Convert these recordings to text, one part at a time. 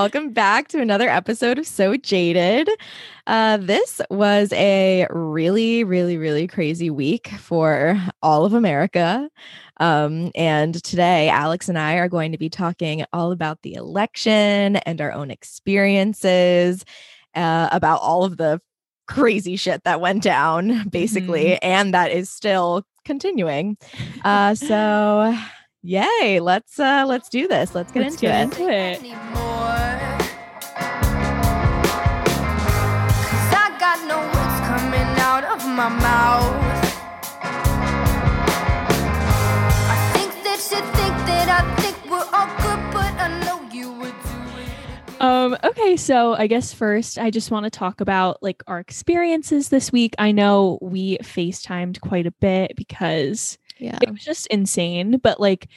Welcome back to another episode of So Jaded. Uh, this was a really, really, really crazy week for all of America. Um, and today, Alex and I are going to be talking all about the election and our own experiences, uh, about all of the crazy shit that went down, basically, Mhm. and that is still continuing. Uh, so yay, let's uh let's do this. Let's get Let's into get it. into it. My mouth. I think that you think that I think we're all good, but I know you would do it. Um, okay, so I guess first I just want to talk about like our experiences this week. I know we FaceTimed quite a bit because Yeah. it was just insane, but like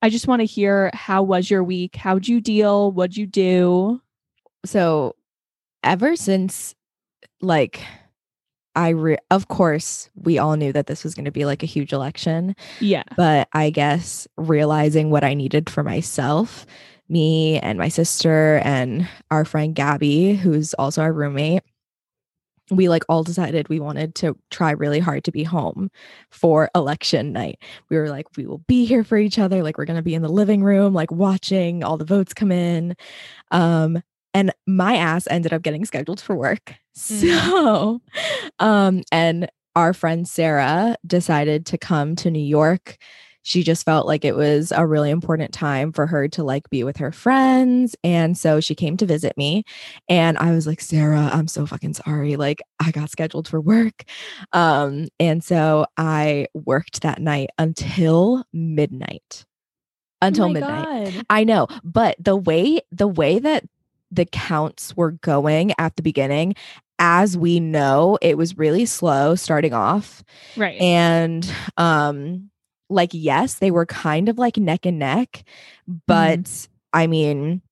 I just want to hear how was your week? How'd you deal? What'd you do? So ever since like I re- of course we all knew that this was going to be like a huge election, Yeah. but I guess realizing what I needed for myself, me and my sister and our friend Gabby, who's also our roommate, we like all decided we wanted to try really hard to be home for election night. We were like, we will be here for each other. Like, we're going to be in the living room, like watching all the votes come in. Um, and my ass ended up getting scheduled for work. So, um, and our friend Sarah decided to come to New York. She just felt like it was a really important time for her to like be with her friends. And so she came to visit me. And I was like, Sarah, I'm so fucking sorry. Like, I got scheduled for work. Um, and so I worked that night until midnight. Until oh midnight. God. I know, but the way the way that the counts were going at the beginning, as we know, it was really slow starting off. Right. And um like yes, they were kind of like neck and neck, but I mean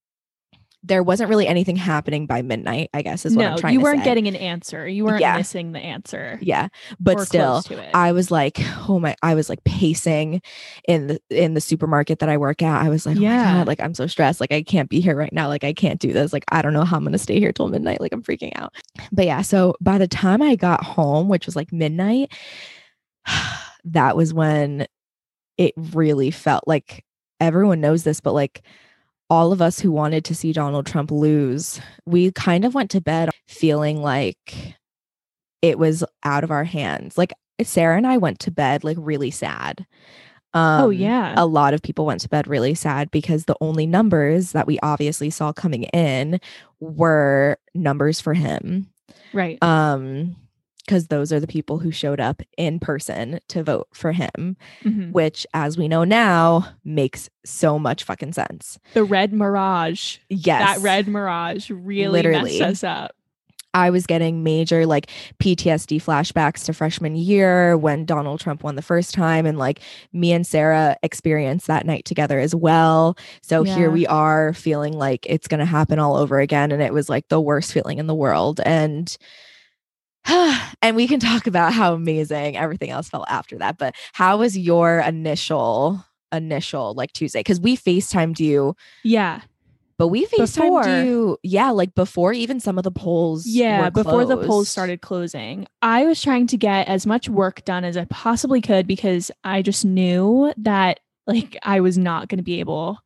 there wasn't really anything happening by midnight, I guess is what I'm trying you weren't say. getting an answer. You weren't Yeah. missing the answer. yeah, but still. I was like, oh my, I was like pacing in the in the supermarket that I work at. I was like, oh my Yeah. God, like I'm so stressed. Like I can't be here right now. Like I can't do this. Like I don't know how I'm gonna stay here till midnight. Like I'm freaking out. But yeah, so by the time I got home, which was like midnight, that was when it really felt like everyone knows this, but like all of us who wanted to see Donald Trump lose, we kind of went to bed feeling like it was out of our hands. Like Sarah and I went to bed like really sad. Um, oh yeah. A lot of people went to bed really sad because the only numbers that we obviously saw coming in were numbers for him. right. Um, because those are the people who showed up in person to vote for him, Mhm. which, as we know now, makes so much fucking sense. The red mirage. Yes. That red mirage really Literally. messed us up. I was getting major like PTSD flashbacks to freshman year when Donald Trump won the first time. And like me and Sarah experienced that night together as well. So here we are feeling like it's going to happen all over again. And it was like the worst feeling in the world. And and we can talk about how amazing everything else felt after that. But how was your initial initial like Tuesday? Because we FaceTimed you, Yeah. but we FaceTimed Before. you, yeah, like before even some of the polls. Yeah, before the polls started closing, I was trying to get as much work done as I possibly could because I just knew that like I was not going to be able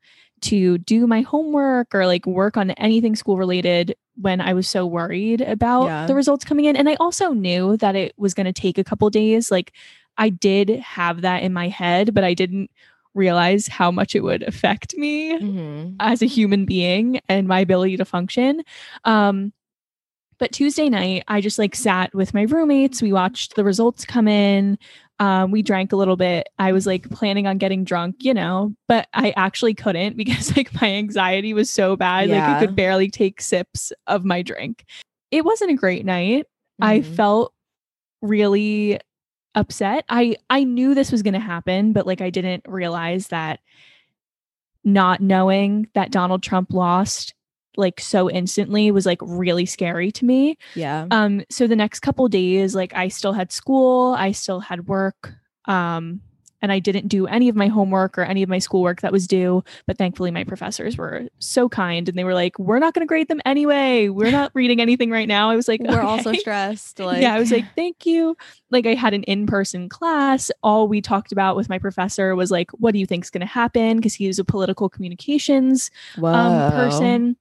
to do my homework or like work on anything school related when I was so worried about Yeah. the results coming in. And I also knew that it was going to take a couple days. Like I did have that in my head, but I didn't realize how much it would affect me Mhm. as a human being and my ability to function. Um, but Tuesday night, I just like sat with my roommates. We watched the results come in. Um, we drank a little bit. I was like planning on getting drunk, you know, but I actually couldn't because like my anxiety was so bad. Like I could barely take sips of my drink. It wasn't a great night. I Mhm. felt really upset. I I knew this was going to happen, but like I didn't realize that not knowing that Donald Trump lost like so instantly was like really scary to me. yeah. Um so the next couple days like I still had school, I still had work. Um and I didn't do any of my homework or any of my schoolwork that was due. But thankfully, my professors were so kind and they were like, We're not going to grade them anyway. We're not reading anything right now. I was like, We're also "Okay." stressed. Like yeah, I was like, Thank you. Like, I had an in person class. All we talked about with my professor was like, What do you think is going to happen? Because he was a political communications um, person.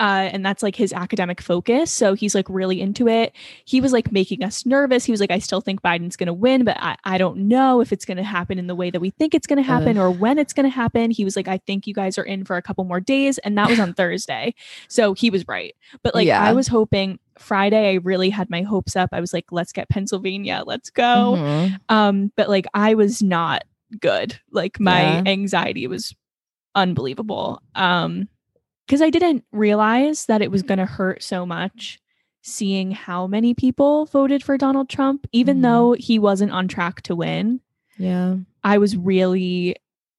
Uh, and that's like his academic focus. So he's like really into it. He was like making us nervous. He was like, I still think Biden's going to win, but I, I don't know if it's going to happen in the way that we think it's going to happen or when it's going to happen. He was like, I think you guys are in for a couple more days. And that was on Thursday. So he was right. But like, Yeah. I was hoping Friday, I really had my hopes up. I was like, let's get Pennsylvania. Let's go. Mhm. Um, but like I was not good. Like my Yeah. anxiety was unbelievable. Um, because I didn't realize that it was gonna hurt so much seeing how many people voted for Donald Trump, even Mhm. though he wasn't on track to win. Yeah. I was really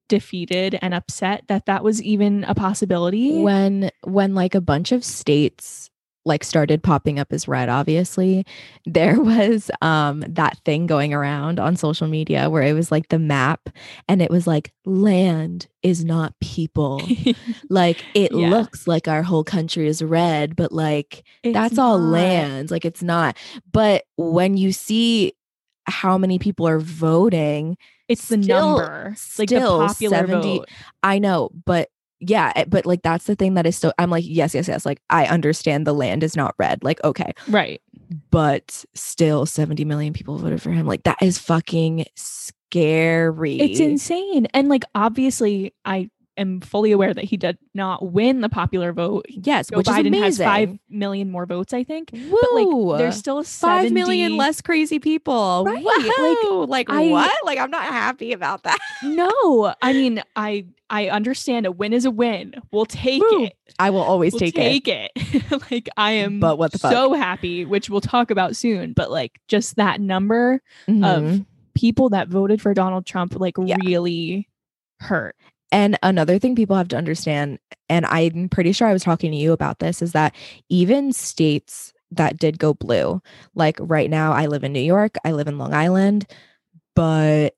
defeated and upset that that was even a possibility. when when like a bunch of states like started popping up as red obviously. There was um that thing going around on social media where it was like the map and it was like land is not people. Like it Yeah. looks like our whole country is red but like It's that's all land. Like it's not. But when you see how many people are voting It's the Still- number, like the still popular 70 vote. I know, but yeah, eh, but like that's the thing that is so I'm like, yes, yes, yes. Like I understand the land is not red. Like, okay. Right. But still 70 million people voted for him. Like that is fucking scary. It's insane. And like obviously I am fully aware that he did not win the popular vote. Yes, Joe which Biden is has five amazing. million more votes, I think. Woo! But like there's still five million less crazy people. Right, Whoa! Like, I- what? Like I'm not happy about that. No, I mean I I understand a win is a win. We'll take Woo. it. I will always We'll take, take it. like I am But what the fuck? so happy, which we'll talk about soon. But like just that number it. Mhm. of people that voted for Donald Trump like Yeah. really hurt. And another thing people have to understand, and I'm pretty sure I was talking to you about this, is that even states that did go blue, like right now, I live in New York, I live in Long Island, but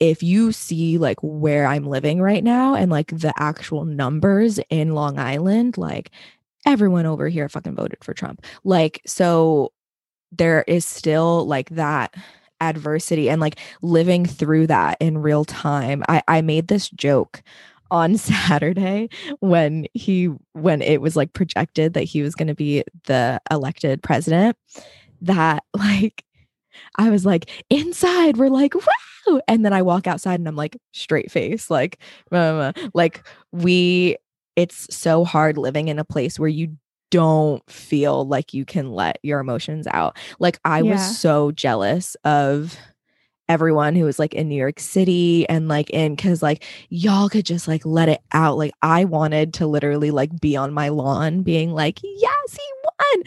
if you see like where I'm living right now and like the actual numbers in Long Island, like everyone over here fucking voted for Trump. Like, so there is still like that adversity and like living through that in real time. I, I made this joke on Saturday when he when it was like projected that he was going to be the elected president that like I was like inside we're like wow and then I walk outside and I'm like straight face like uh, like we it's so hard living in a place where you don't feel like you can let your emotions out. Like I Yeah. was so jealous of everyone who was like in New York City and like in cuz like y'all could just like let it out. Like I wanted to literally like be on my lawn being like, "Yes, he won."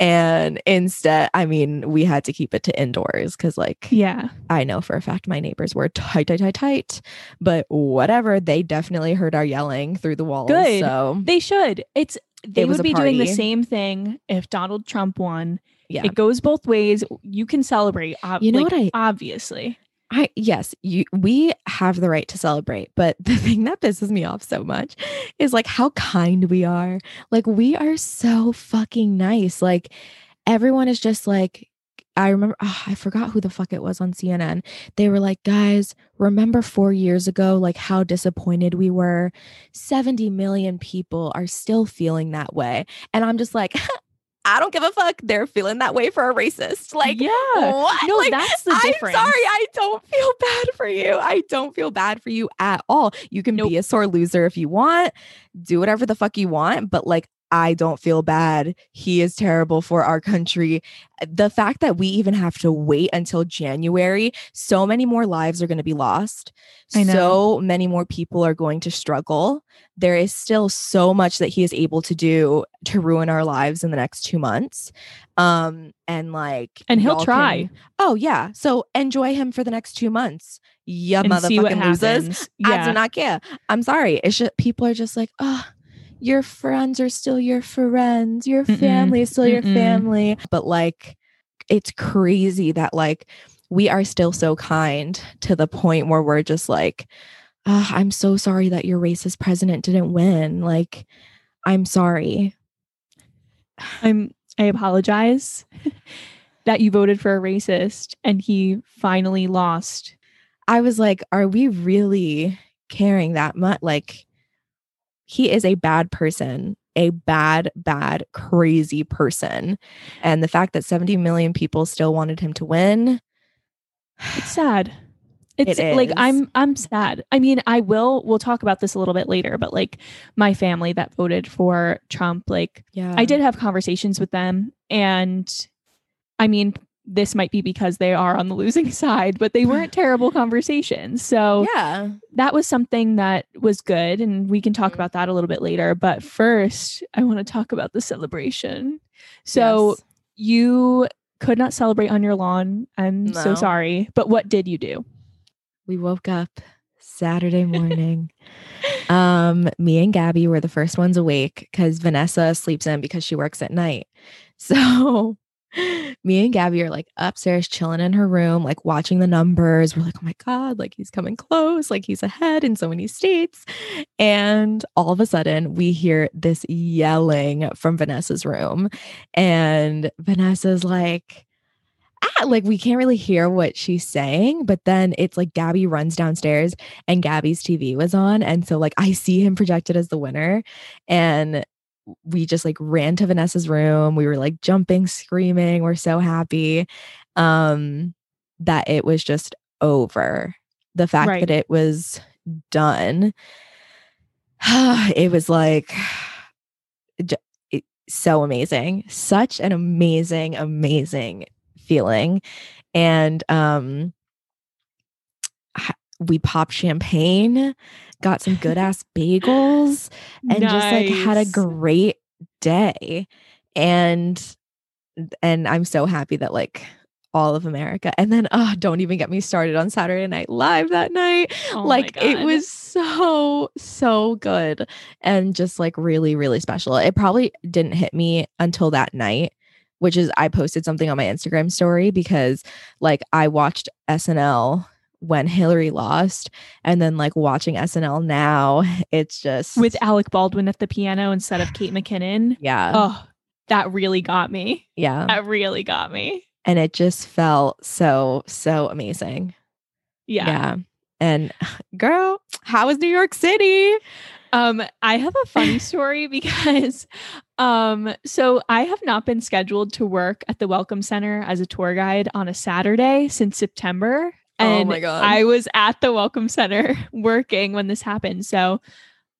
And instead, I mean, we had to keep it to indoors cuz like Yeah. I know for a fact my neighbors were tight, tight, tight, tight. But whatever, they definitely heard our yelling through the walls. Good. So They should. It's they would be doing the same thing if Donald Trump won. yeah, It goes both ways. You can celebrate. ob- You know like, what I- obviously. I yes, you we have the right to celebrate, but the thing that pisses me off so much is like how kind we are. Like we are so fucking nice. Like everyone is just like I remember ah, I forgot who the fuck it was on CNN. They were like, "Guys, remember 4 years ago like how disappointed we were? 70 million people are still feeling that way." And I'm just like, I don't give a fuck. They're feeling that way for a racist. Like yeah. what? No, Like, that's the difference. I'm sorry, I don't feel bad for you. I don't feel bad for you at all. You can Nope. be a sore loser if you want, do whatever the fuck you want, but like I don't feel bad. He is terrible for our country. The fact that we even have to wait until January, so many more lives are going to be lost. I know. So many more people are going to struggle. There is still so much that he is able to do to ruin our lives in the next 2 months. Um and like And he'll try. can- Oh yeah. So enjoy him for the next two months. Yeah, and see what motherfucking losers. happens. I Yeah. do not care. I'm sorry. It's just people are just like, oh, your friends are still your friends. Your Mm-mm. family is still your Mm-mm. family. But like, it's crazy that like we are still so kind to the point where we're just like, "Ah, I'm so sorry that your racist president didn't win. Like, I'm sorry. I'm I apologize that you voted for a racist and he finally lost. I was like, are we really caring that much? Like, he is a bad person, a bad, bad, crazy person. And the fact that 70 million people still wanted him to win, It's sad. It's It like. I'm I'm sad. I mean, I will we'll talk about this a little bit later, but like my family that voted for Trump, like yeah, I did have conversations with them and I mean, this might be because they are on the losing side, but they weren't terrible conversations. So Yeah. that was something that was good and we can talk Mhm. about that a little bit later, but first, I want to talk about the celebration. So Yes. you could not celebrate on your lawn. I'm so sorry, but what did you do? we woke up Saturday morning. um, me and Gabby were the first ones awake because Vanessa sleeps in because she works at night. So me and Gabby are like upstairs chilling in her room, like watching the numbers. We're like, oh my God, like he's coming close, like he's ahead in so many states. And all of a sudden, we hear this yelling from Vanessa's room. And Vanessa's like, ah, like we can't really hear what she's saying, but then it's like Gabby runs downstairs and Gabby's TV was on. And so like I see him projected as the winner. And we just like ran to Vanessa's room. We were like jumping, screaming. We're so happy um that it was just over. The fact Right. that it was done. it was like it- so amazing. Such an amazing, amazing feeling. And um we popped champagne, got some good ass bagels, and just like had a great day. And and I'm so happy that like all of America. And then oh, don't even get me started on Saturday Night Live that night Oh like it was so so good and just like really really special it probably didn't hit me until that night which is i posted something on my instagram story because like i watched snl when hillary lost and then like watching snl now it's just with Alec Baldwin at the piano instead of Kate McKinnon. yeah Oh, that really got me. yeah That really got me. and it just felt so so amazing Yeah. Yeah. and girl how is new york city Um, I have a funny story because um so I have not been scheduled to work at the Welcome Center as a tour guide on a Saturday since September. Oh And my God. I was at the Welcome Center working when this happened. So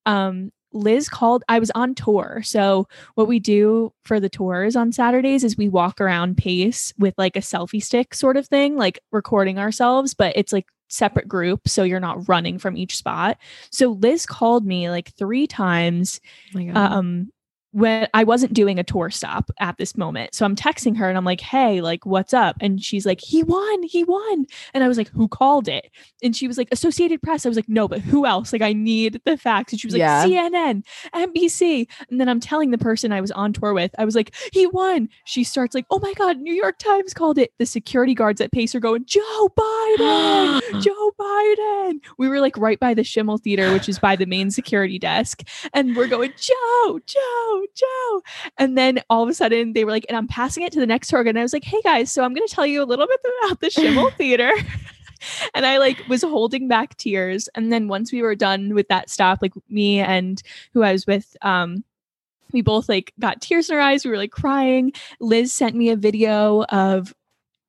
um Liz called I was on tour. So what we do for the tours on Saturdays is we walk around pace with like a selfie stick sort of thing, like recording ourselves, but it's like separate group so you're not running from each spot. So Liz called me like 3 times oh um when I wasn't doing a tour stop at this moment. So I'm texting her and I'm like, "Hey, like what's up?" And she's like, "He won. He won." And I was like, "Who called it?" And she was like, "Associated Press." I was like, "No, but who else? Like I need the facts." And she was like, Yeah. "CNN, NBC." And then I'm telling the person I was on tour with, I was like, "He won." She starts like, "Oh my god, New York Times called it." The security guards at Pace are going, "Joe Biden." Joe Biden. We were like right by the Schimmel Theater, which is by the main security desk. And we're going, Joe, Joe, Joe. And then all of a sudden they were like, and I'm passing it to the next tour. And I was like, hey guys, so I'm going to tell you a little bit about the Schimmel Theater. and I like was holding back tears. And then once we were done with that stop, like me and who I was with, um, we both like got tears in our eyes. We were like crying. Liz sent me a video of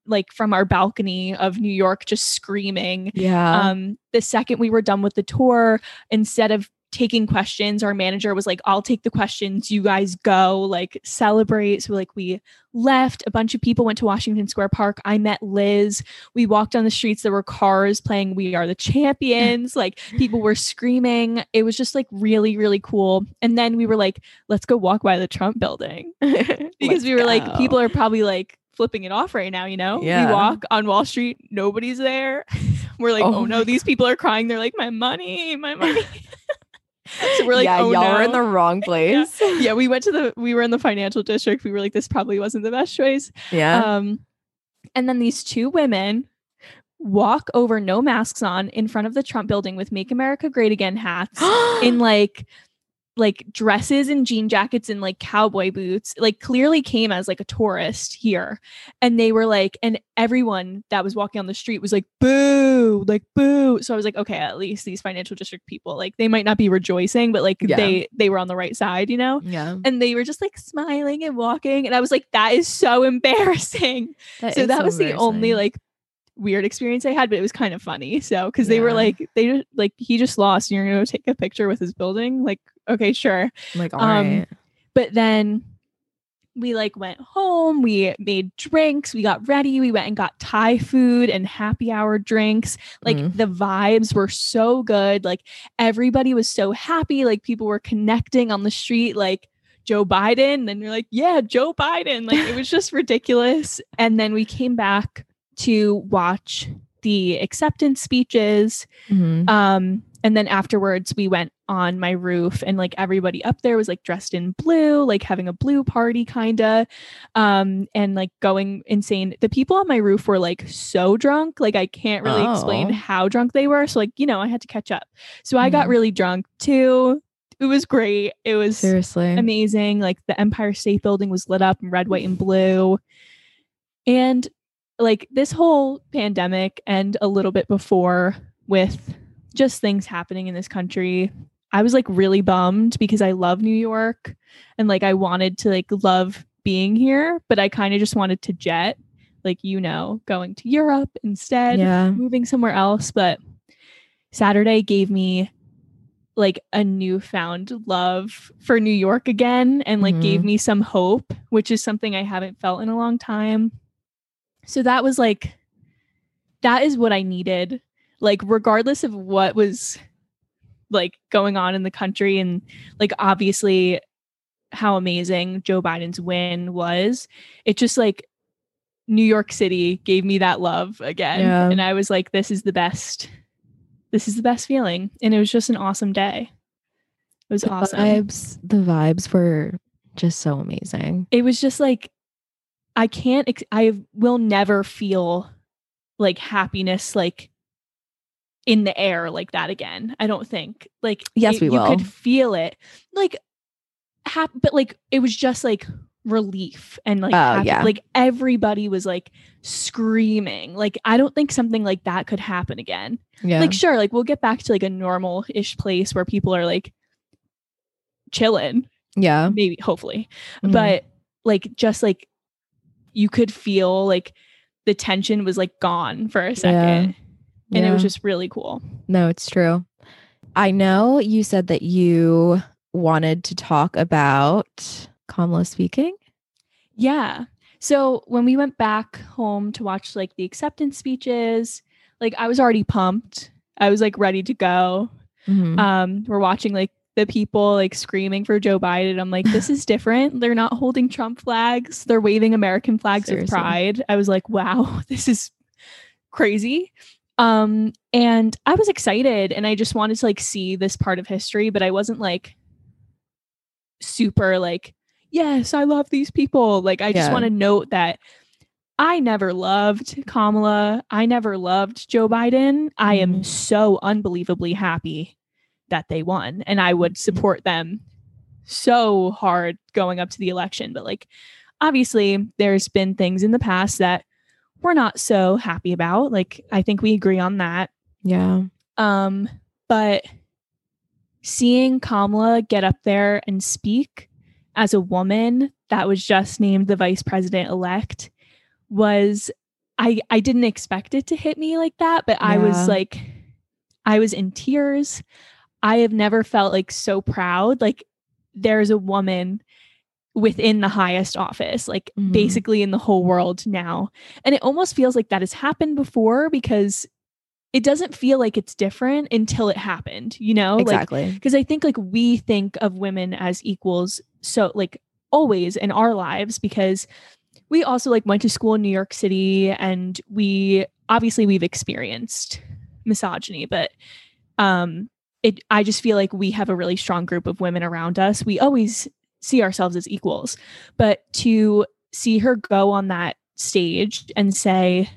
like from our balcony of New York just screaming. yeah Um, the second we were done with the tour, instead of taking questions, our manager was like, I'll take the questions, you guys go, like celebrate. So like we left, a bunch of people went to Washington Square Park. I met Liz. We walked on the streets, there were cars playing We Are the Champions, like people were screaming. It was just like really, really cool. And then we were like, let's go walk by the Trump building because Let's we were like, people are probably like flipping it off right now, you know? Yeah. We walk on Wall Street, nobody's there. we're like, Oh oh, no, these people are crying. They're like, my money, my money. so we're like, yeah, oh y'all no. were in the wrong place. yeah, we went to the we were in the financial district. We were like, this probably wasn't the best choice. Yeah. Um, and then these two women walk over no masks on in front of the Trump building with Make America Great Again hats in like like dresses and jean jackets and like cowboy boots like clearly came as like a tourist here and they were like and everyone that was walking on the street was like boo like boo so i was like okay at least these financial district people like they might not be rejoicing but like Yeah. they they were on the right side you know yeah. and they were just like smiling and walking and i was like that is so embarrassing so is that was the only like weird experience I had, but it was kind of funny. So because they were like they just like he just lost and you're gonna take a picture with his building. Like, okay, sure. like all um, right. But then we like went home, we made drinks, we got ready, we went and got Thai food and happy hour drinks. Like Mm. the vibes were so good. Like everybody was so happy. Like people were connecting on the street, like Joe Biden. And you're like, yeah, Joe Biden. Like it was just ridiculous. And then we came back to watch the acceptance speeches. Mhm. Um, and then afterwards we went on my roof and like everybody up there was like dressed in blue, like having a blue party kinda. Um, and like going insane. The people on my roof were like so drunk, like I can't really explain Oh. how drunk they were. So like, you know, I had to catch up. So I got Mhm. really drunk too. It was great. It was Seriously. amazing. Like the Empire State Building was lit up in red, white, and blue. And like this whole pandemic and a little bit before with just things happening in this country, I was like really bummed because I love New York and like I wanted to like love being here, but I kind of just wanted to jet, like, you know, going to Europe instead yeah. moving somewhere else. But Saturday gave me like a newfound love for New York again and like gave Mhm. me some hope, which is something I haven't felt in a long time. So that was like, that is what I needed. Like, regardless of what was like going on in the country and like obviously how amazing Joe Biden's win was, it just like New York City gave me that love again. Yeah. And I was like, this is the best. This is the best feeling. And it was just an awesome day. It was The awesome. vibes. The vibes were just so amazing. It was just like, I can't, ex- I will never feel like happiness like in the air like that again. I don't think. Like, Yes, it- we you will. could feel it. Like, hap- but like, it was just like relief and like, Oh, yeah. like everybody was like screaming. Like, I don't think something like that could happen again. Yeah. Like, sure, like we'll get back to like a normal ish place where people are like chilling, yeah. maybe, hopefully. Mhm. But like, just like you could feel like the tension was like gone for a second. And it was just really cool. No, it's true. I know you said that you wanted to talk about Kamala speaking. Yeah. So when we went back home to watch like the acceptance speeches, like I was already pumped. I was like ready to go. Mhm. um we're watching like the people like screaming for Joe Biden. I'm like, this is different. They're not holding Trump flags. They're waving American flags with pride. I was like, wow, this is crazy. Um, and I was excited and I just wanted to like see this part of history, but I wasn't like super like, yes, I love these people. Like I just Yeah. want to note that I never loved Kamala. I never loved Joe Biden. I am Mhm. so unbelievably happy that they won and I would support them so hard going up to the election. But like obviously there's been things in the past that we're not so happy about. Like I think we agree on that. yeah. Um, but seeing Kamala get up there and speak as a woman that was just named the vice president elect was I I didn't expect it to hit me like that, but I was like I was in tears. I have never felt like so proud. Like there's a woman within the highest office, like Mhm. basically in the whole world now. And it almost feels like that has happened before because it doesn't feel like it's different until it happened, you know? Like exactly. because I think like we think of women as equals so like always in our lives because we also like went to school in New York City and we obviously we've experienced misogyny but um it I just feel like we have a really strong group of women around us we always see ourselves as equals but to see her go on that stage and say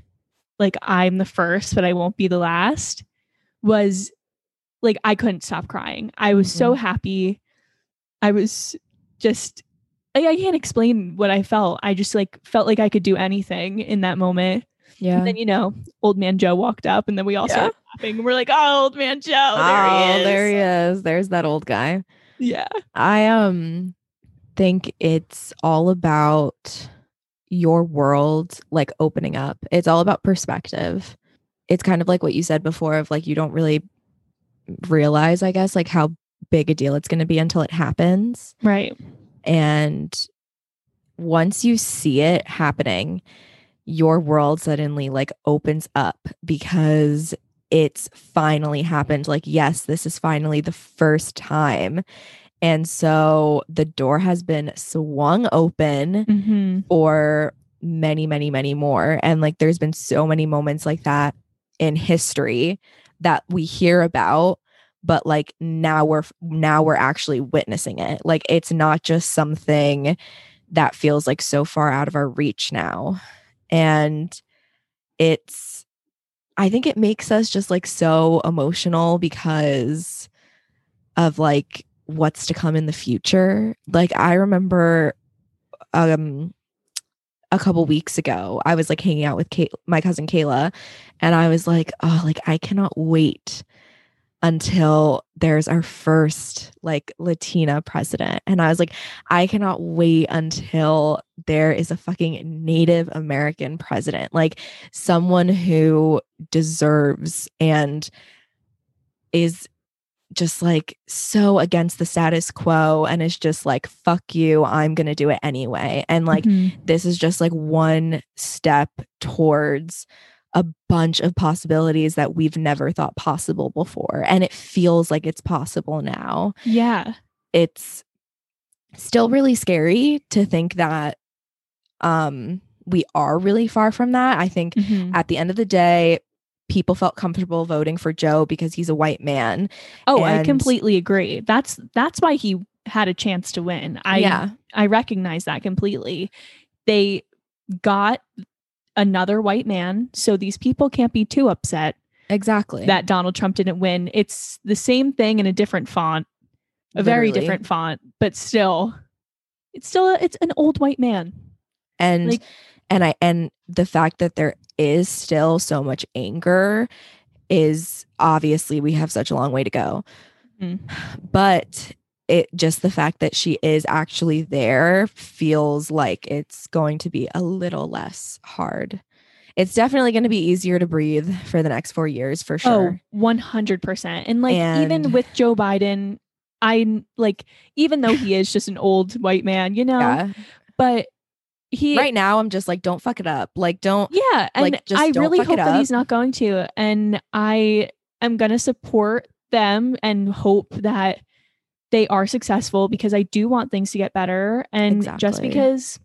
like I'm the first, but I won't be the last was like I couldn't stop crying. I was so happy. I was just like I can't explain what I felt. I just like felt like I could do anything in that moment. Yeah. And then you know, old man Joe walked up, and then we all Yeah. started laughing. And we're like, "Oh, old man Joe, there oh, he is." there he is. There's that old guy. Yeah, I um think it's all about your world like opening up. It's all about perspective. It's kind of like what you said before of like you don't really realize, I guess, like how big a deal it's going to be until it happens. right. And once you see it happening, your world suddenly like opens up because it's finally happened. Like, yes, this is finally the first time. And so the door has been swung open hmm for many, many, many more. And like, there's been so many moments like that in history that we hear about but like now we're now we're actually witnessing it. Like it's not just something that feels like so far out of our reach now. And it's i think it makes us just like so emotional because of like what's to come in the future like i remember um a couple weeks ago i was like hanging out with my cousin kayla and i was like oh like i cannot wait until there's our first like Latina president. And I was like, I cannot wait until there is a fucking Native American president, like someone who deserves and is just like so against the status quo and is just like, fuck you, I'm going to do it anyway. And like, Mhm. this is just like one step towards a bunch of possibilities that we've never thought possible before. And it feels like it's possible now. yeah, It's still really scary to think that um we are really far from that. I think Mhm. at the end of the day, people felt comfortable voting for Joe because he's a white man. Oh, I completely agree. That's that's why he had a chance to win. I yeah. I recognize that completely. They got another white man, so these people can't be too upset Exactly. that Donald Trump didn't win. It's the same thing in a different font, a very different font, but still, it's still a, it's an old white man. and like- and i and the fact that there is still so much anger is obviously we have such a long way to go. Mhm. but it just the fact that she is actually there feels like it's going to be a little less hard. It's definitely going to be easier to breathe for the next four years for sure. Oh, 100%. And like even with Joe Biden, I like even though he is just an old white man, you know, yeah. But he right now i'm just like don't fuck it up like don't Yeah, and Like, just I really hope that he's not going to. And I am going to support them and hope that they are successful because I do want things to get better. And just because,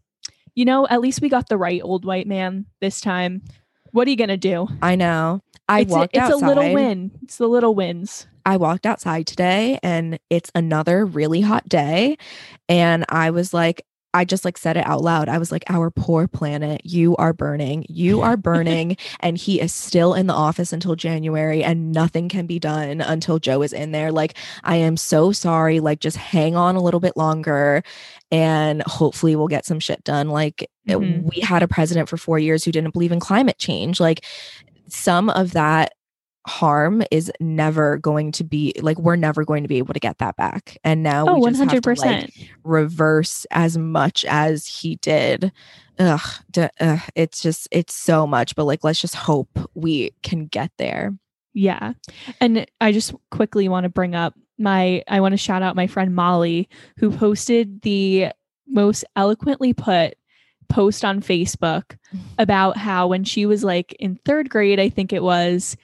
you know, at least we got the right old white man this time. What are you going to do? i know i it's walked a, it's outside a little win. It's the little wins. I walked outside today and it's another really hot day. And I was like, I just like said it out loud. I was like, our poor planet, you are burning. You are burning. and he is still in the office until January and nothing can be done until Joe is in there. Like, I am so sorry. Like, just hang on a little bit longer and hopefully we'll get some shit done. Like, Mhm. we had a president for four years who didn't believe in climate change. Like, some of that harm is never going to be like we're never going to be able to get that back and now Oh, we just have to, 100%. like, reverse as much as he did ugh, d- ugh it's just it's so much but like let's just hope we can get there Yeah. And I just quickly want to bring up my I want to shout out my friend Molly who posted the most eloquently put post on Facebook mm. about how when she was like in 3rd grade I think it was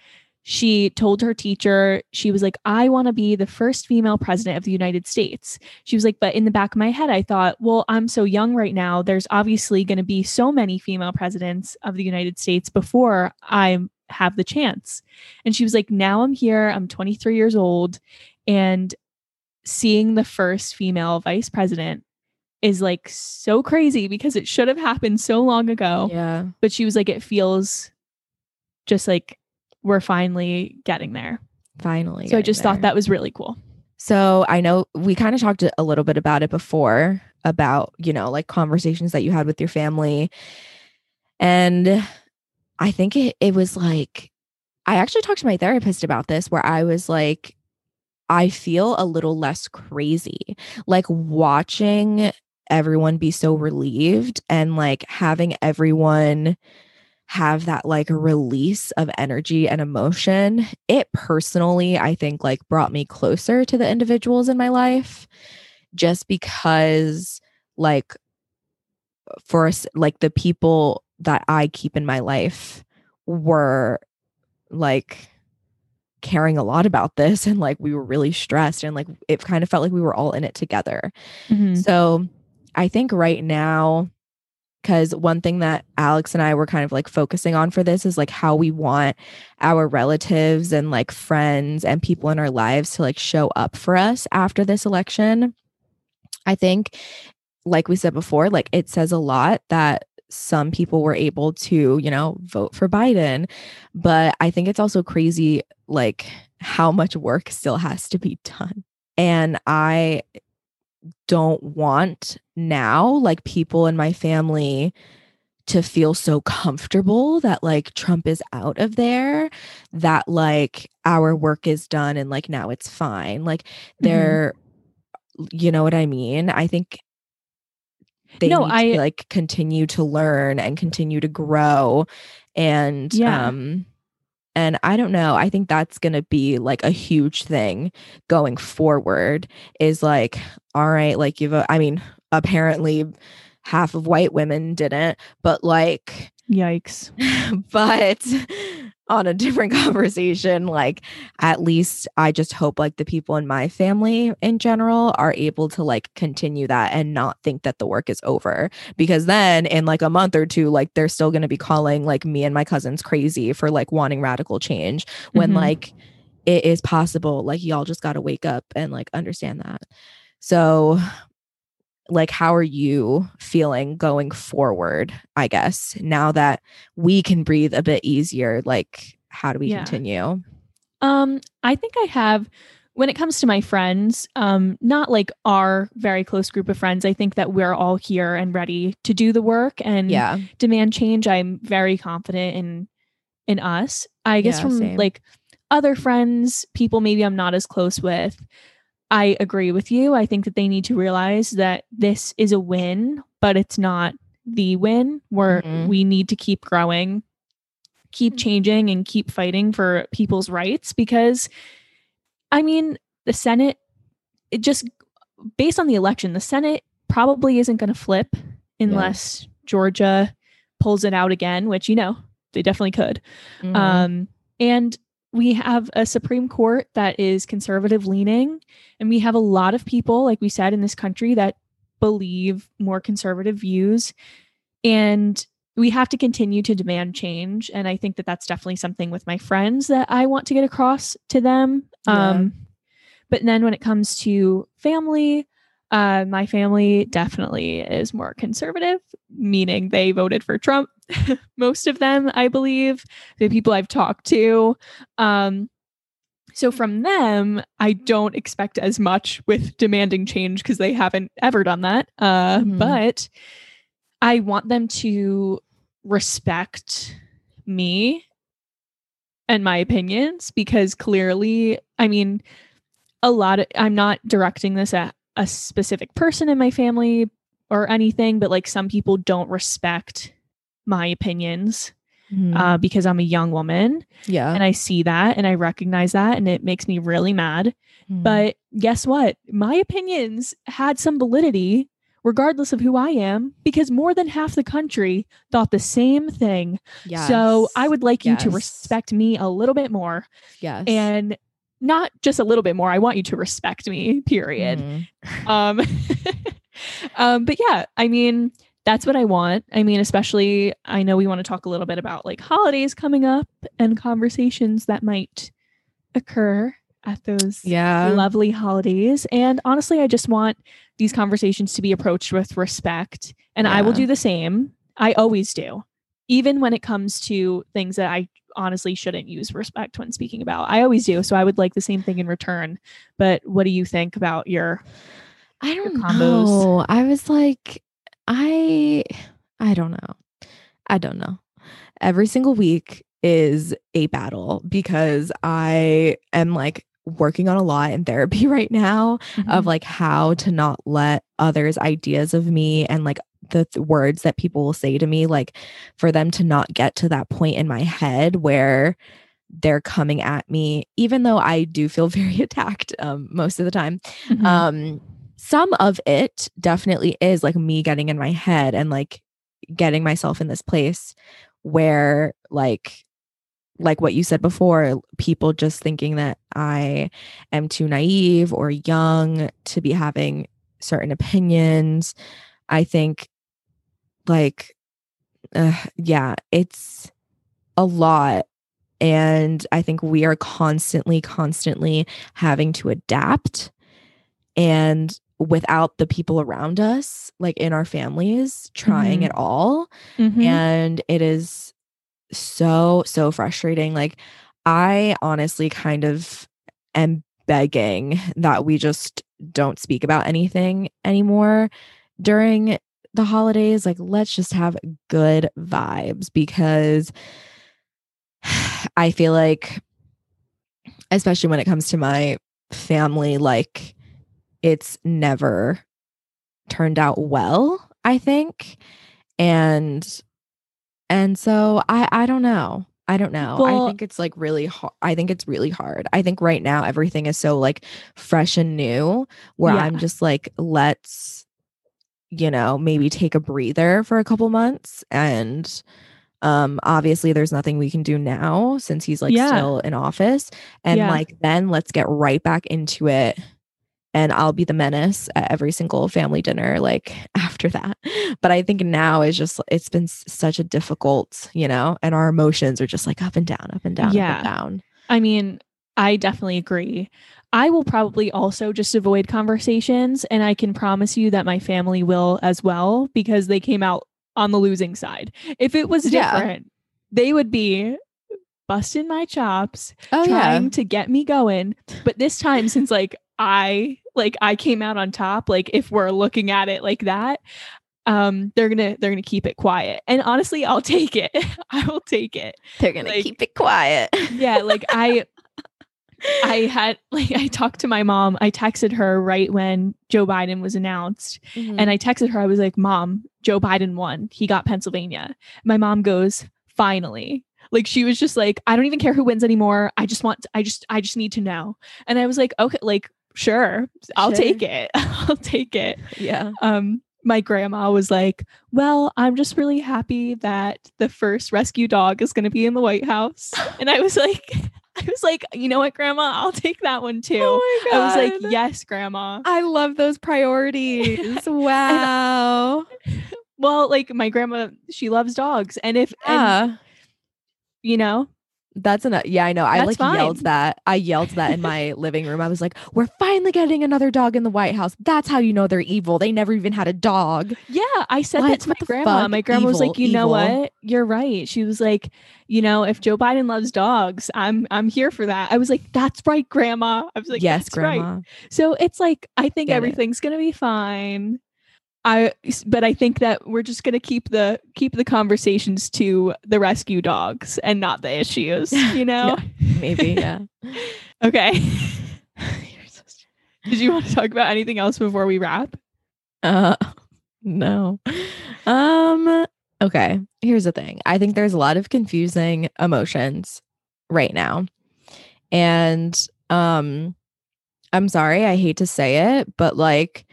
she told her teacher she was like I want to be the first female president of the United States. She was like but in the back of my head I thought, well, I'm so young right now. There's obviously going to be so many female presidents of the United States before I have the chance. And she was like, Now I'm here. I'm 23 years old. And seeing the first female vice president is like so crazy because it should have happened so long ago. yeah But she was like, It feels just like we're finally getting there. Finally. so I just thought that was really cool. So I know we kind of talked a little bit about it before about, you know, like conversations that you had with your family. And I think it, it was like, I actually talked to my therapist about this where I was like, I feel a little less crazy. Like watching everyone be so relieved and like having everyone have that like release of energy and emotion it personally i think like brought me closer to the individuals in my life just because like for us like the people that i keep in my life were like caring a lot about this and like we were really stressed and like it kind of felt like we were all in it together Mhm. so I think right now, because one thing that Alex and I were kind of like focusing on for this is like how we want our relatives and like friends and people in our lives to like show up for us after this election. I think, like we said before, like it says a lot that some people were able to, you know, vote for Biden. But I think it's also crazy, like how much work still has to be done. And I don't want now like people in my family to feel so comfortable that like Trump is out of there that like our work is done and like now it's fine like Mm-hmm. they're you know what I mean I think they No, I- to like continue to learn and continue to grow and Yeah. um and I don't know. I think that's going to be like a huge thing going forward is like, all right, like you've, I mean, apparently half of white women didn't, but like, Yikes. but on a different conversation, like at least I just hope like the people in my family in general are able to like continue that and not think that the work is over. Because then in like a month or two, like they're still going to be calling like me and my cousins crazy for like wanting radical change when Mhm. like it is possible. Like y'all just got to wake up and like understand that. So like how are you feeling going forward i guess now that we can breathe a bit easier like how do we Yeah. continue Um, I think I have when it comes to my friends, um, not like our very close group of friends. I think that we're all here and ready to do the work and yeah demand change. I'm very confident in in us. I guess Yeah, from same. like other friends, people maybe I'm not as close with. I agree with you. I think that they need to realize that this is a win, but it's not the win. Where Mhm. we need to keep growing, keep changing, and keep fighting for people's rights. Because, I mean, the Senate, it just based on the election, the Senate probably isn't going to flip unless Georgia pulls it out again, which you know they definitely could. Mhm. Um, and we have a Supreme Court that is conservative leaning, and we have a lot of people, like we said, in this country that believe more conservative views. And we have to continue to demand change. And I think that that's definitely something with my friends that I want to get across to them. Yeah. Um, but then when it comes to family, uh, my family definitely is more conservative, meaning they voted for Trump. Most of them, I believe, the people I've talked to. Um, so from them, I don't expect as much with demanding change because they haven't ever done that. Uh, Mhm. But I want them to respect me and my opinions because clearly, I mean, a lot of I'm not directing this at a specific person in my family or anything, but like some people don't respect my opinions Mhm. uh, because I'm a young woman yeah and I see that and I recognize that and it makes me really mad. Mhm. But guess what? My opinions had some validity regardless of who I am because more than half the country thought the same thing. So I would like you to respect me a little bit more yes and not just a little bit more. I want you to respect me, period. Mhm. Um, um, but yeah, I mean, that's what I want. I mean, especially I know we want to talk a little bit about like holidays coming up and conversations that might occur at those yeah lovely holidays. And honestly, I just want these conversations to be approached with respect. And I will do the same. I always do. Even when it comes to things that I honestly shouldn't use respect when speaking about. I always do. So I would like the same thing in return. But what do you think about your I don't combos. know. I was like, I I don't know. I don't know. Every single week is a battle because I am like working on a lot in therapy right now of like how to not let others' ideas of me and like the th- words that people will say to me, like for them to not get to that point in my head where they're coming at me, even though I do feel very attacked um, most of the time. Mhm. Um, some of it definitely is like me getting in my head and like getting myself in this place where like like what you said before people just thinking that i am too naive or young to be having certain opinions. I think like uh, yeah it's a lot. And i think we are constantly constantly having to adapt. And without the people around us like in our families trying Mhm. it all Mhm. and it is so so frustrating like i honestly kind of am begging that we just don't speak about anything anymore during the holidays like let's just have good vibes because i feel like especially when it comes to my family like it's never turned out well i think and and so i i don't know i don't know Well- i think it's like really hard i think it's really hard i think right now everything is so like fresh and new where Yeah. i'm just like let's you know maybe take a breather for a couple months and um obviously there's nothing we can do now since he's like Yeah. still in office and Yeah. like then let's get right back into it and I'll be the menace at every single family dinner like after that. But I think now is just it's been such a difficult, you know, and our emotions are just like up and down, up and down, up and down. I mean, I definitely agree. I will probably also just avoid conversations, and I can promise you that my family will as well because they came out on the losing side. If it was Yeah. different, they would be busting my chops, Oh trying to get me going. But this time, since like I like I came out on top, like if we're looking at it like that, um, they're gonna they're gonna keep it quiet. And honestly, I'll take it. I will take it. They're gonna like- keep it quiet. Yeah, like I I had like I talked to my mom. I texted her right when Joe Biden was announced. Mm-hmm. And I texted her, I was like, Mom, Joe Biden won. He got Pennsylvania. My mom goes, Finally. Like she was just like, I don't even care who wins anymore. I just want I just I just need to know. And I was like, okay, like sure, I'll Sure. take it. I'll take it. yeah. Um my grandma was like, Well, I'm just really happy that the first rescue dog is going to be in the White House. And I was like, I was like, you know what, grandma? I'll take that one too. Oh I was like, yes, grandma. I love those priorities. wow. Well, like my grandma, she loves dogs. And if, and, Yeah. you know, That's enough. Yeah, I know. I That's like yelled that. I yelled that in my living room. I was like, "We're finally getting another dog in the White House. That's how you know they're evil. They never even had a dog." yeah, I said What? that to my grandma. My grandma was like, Evil, you know what? You're right. She was like, you know, if Joe Biden loves dogs, I'm I'm here for that. I was like, that's right, grandma. I was like, yes, "That's right." grandma. So it's like I think Get it. everything's gonna be fine. I but I think that we're just gonna keep the keep the conversations to the rescue dogs and not the issues, you know? Maybe, yeah. Okay. So Did you want to talk about anything else before we wrap? uh, no. Um. Okay. Here's the thing. I think there's a lot of confusing emotions right now, and um, I'm sorry. I hate to say it, but like,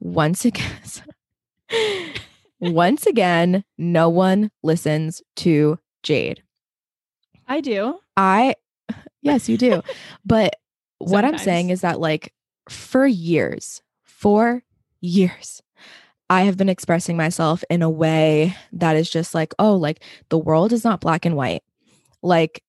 once again, once again, no one listens to Jade. I do. I, yes, you do. but what I'm saying is that, like, for years, for years, I have been expressing myself in a way that is just like, oh, like the world is not black and white. Like,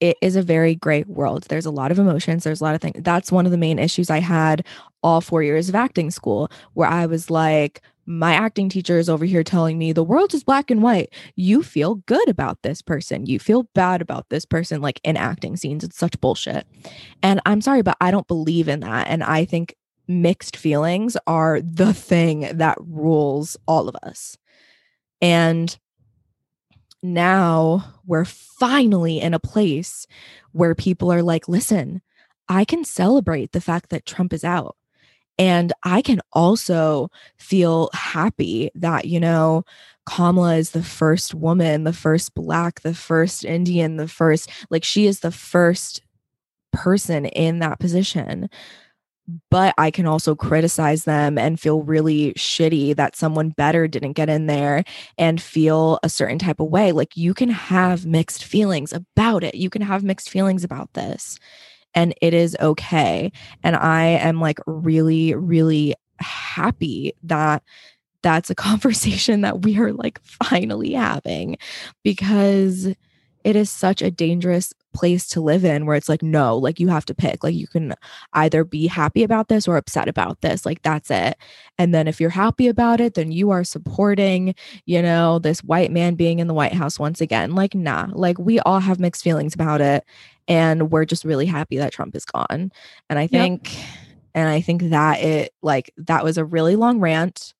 it is a very gray world. There's a lot of emotions. There's a lot of things. That's one of the main issues I had all four years of acting school, where I was like, my acting teacher is over here telling me the world is black and white. You feel good about this person. You feel bad about this person, like in acting scenes. It's such bullshit. And I'm sorry, but I don't believe in that. And I think mixed feelings are the thing that rules all of us. And now we're finally in a place where people are like, listen, I can celebrate the fact that Trump is out. And I can also feel happy that, you know, Kamala is the first woman, the first Black, the first Indian, the first, like, she is the first person in that position. But I can also criticize them and feel really shitty that someone better didn't get in there and feel a certain type of way. Like, you can have mixed feelings about it. You can have mixed feelings about this and it is okay. And I am like really, really happy that that's a conversation that we are like finally having because it is such a dangerous place to live in where it's like no like you have to pick like you can either be happy about this or upset about this like that's it and then if you're happy about it then you are supporting you know this white man being in the white house once again like nah like we all have mixed feelings about it and we're just really happy that Trump is gone. And I think yep. and I think that it like that was a really long rant.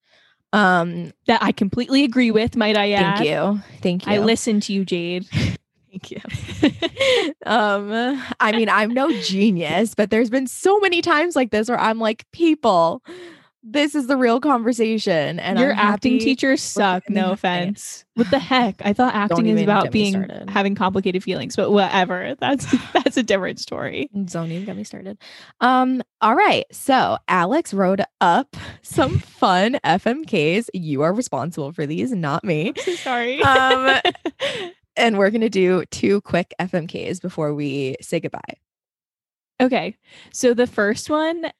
Um that I completely agree with, might I add. Thank you. Thank you. I listened to you, Jade. Thank you. um, I mean, I'm no genius, but there's been so many times like this where I'm like, people, this is the real conversation. And your I'm acting teachers suck. No offense. What the heck? I thought acting is about being having complicated feelings, but whatever. That's that's a different story. Don't even get me started. Um. All right. So Alex wrote up some fun FMKs. You are responsible for these, not me. So sorry. Um. And we're gonna do two quick FMKs before we say goodbye. Okay. So the first one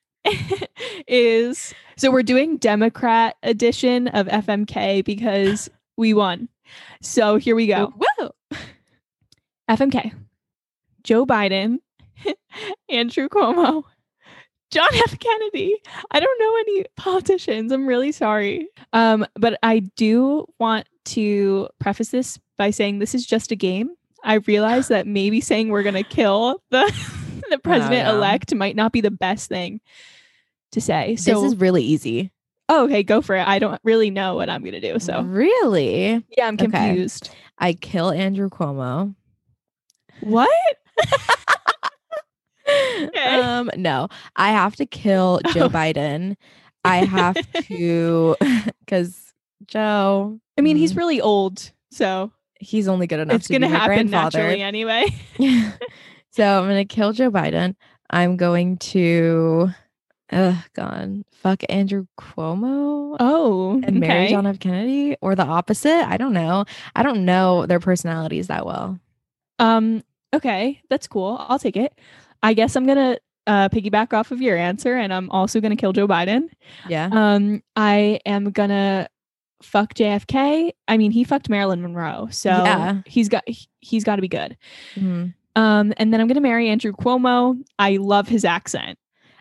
is so we're doing Democrat edition of FMK because we won. So here we go. Woo! FMK. Joe Biden, Andrew Cuomo, John F. Kennedy. I don't know any politicians. I'm really sorry. Um, but I do want to preface this by saying this is just a game. I realize that maybe saying we're gonna kill the the president elect might not be the best thing to say. So this is really easy. Oh, okay, go for it. I don't really know what I'm gonna do. So really, yeah, I'm confused. Okay. I kill Andrew Cuomo. What? okay. Um, no, I have to kill Joe Biden. I have to because Joe. I mean, he's mm. really old, so he's only good enough. It's to gonna happen naturally anyway. so I'm gonna kill Joe Biden. I'm going to Ugh, gone. Fuck Andrew Cuomo. Oh, and marry John F. Kennedy, or the opposite. I don't know. I don't know their personalities that well. Um. Okay, that's cool. I'll take it. I guess I'm gonna uh, piggyback off of your answer, and I'm also gonna kill Joe Biden. Yeah. Um. I am gonna fuck JFK. I mean, he fucked Marilyn Monroe, so yeah. he's got he's got to be good. Mm-hmm. Um. And then I'm gonna marry Andrew Cuomo. I love his accent.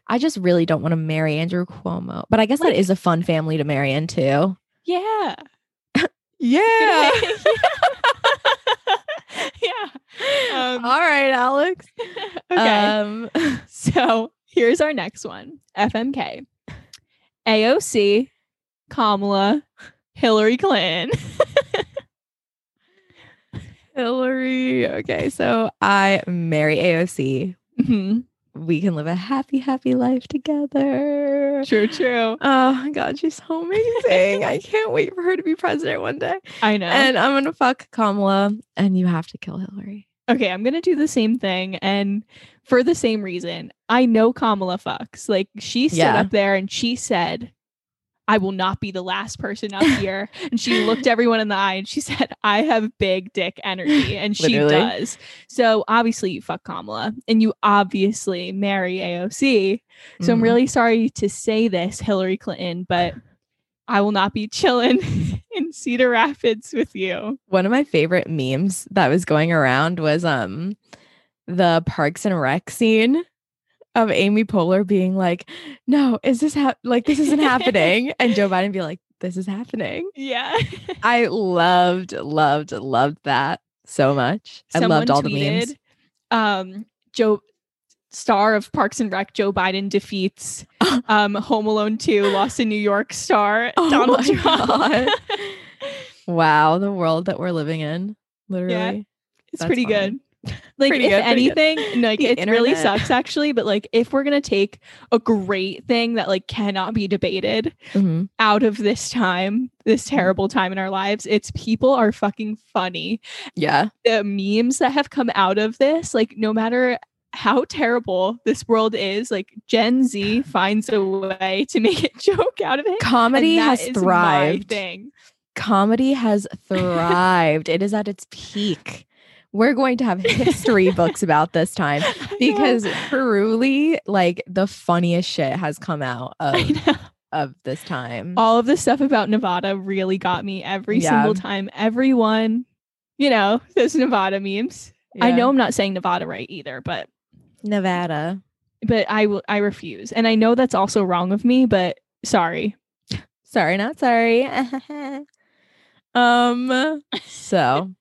I just really don't want to marry Andrew Cuomo. But I guess like, that is a fun family to marry into. Yeah. yeah. yeah. Um, All right, Alex. okay. Um, so here's our next one FMK, AOC, Kamala, Hillary Clinton. Hillary. Okay, so I marry AOC. Mm-hmm we can live a happy, happy life together. True, true. Oh my God, she's so amazing. I can't wait for her to be president one day. I know. And I'm gonna fuck Kamala and you have to kill Hillary. Okay, I'm gonna do the same thing and for the same reason. I know Kamala fucks. Like she stood yeah. up there and she said, I will not be the last person up here. and she looked everyone in the eye and she said, I have big dick energy. And she does. So obviously you fuck Kamala and you obviously marry AOC. So mm. I'm really sorry to say this, Hillary Clinton, but I will not be chilling in Cedar Rapids with you. One of my favorite memes that was going around was um the Parks and Rec scene of Amy Poehler being like, "No, is this ha- like this isn't happening?" and Joe Biden be like, this is happening. Yeah. I loved, loved, loved that so much. I loved all the memes. Um, Joe, star of Parks and Rec, Joe Biden defeats um, Home Alone 2, Lost in New York star Oh Donald Trump. Wow, the world that we're living in. Literally. it's That's pretty funny. good. Like Pretty if good, pretty good. anything, like The it really sucks actually. But like if we're gonna take a great thing that like cannot be debated Mhm. out of this time, this terrible time in our lives, it's people are fucking funny. Yeah. the memes that have come out of this, like no matter how terrible this world is, like Gen Z finds a way to make a joke out of it. Comedy has thrived. Comedy has thrived. it is at its peak. We're going to have history books about this time because truly, like the funniest shit has come out of, of this time. all of the stuff about Nevada really got me every Yeah. single time. Everyone, you know, those Nevada memes. I know I'm not saying Nevada right either, but Nevada. but I will I refuse. And I know that's also wrong of me, but sorry. Sorry, not sorry. um so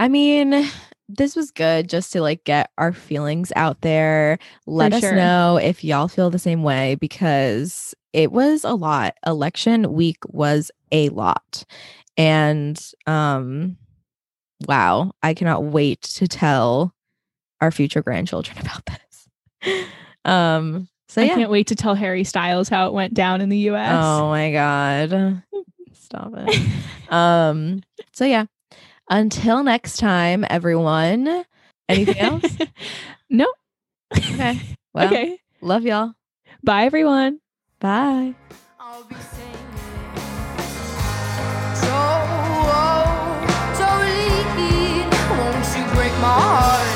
I mean, this was good just to like get our feelings out there. Let us sure. know if y'all feel the same way because it was a lot. Election week was a lot. And um wow, I cannot wait to tell our future grandchildren about this. Um so I yeah. can't wait to tell Harry Styles how it went down in the US. Oh my god. Stop it. um so yeah. Until next time, everyone. Anything else? no. Okay. Well, okay. Love y'all. Bye, everyone. Bye. my heart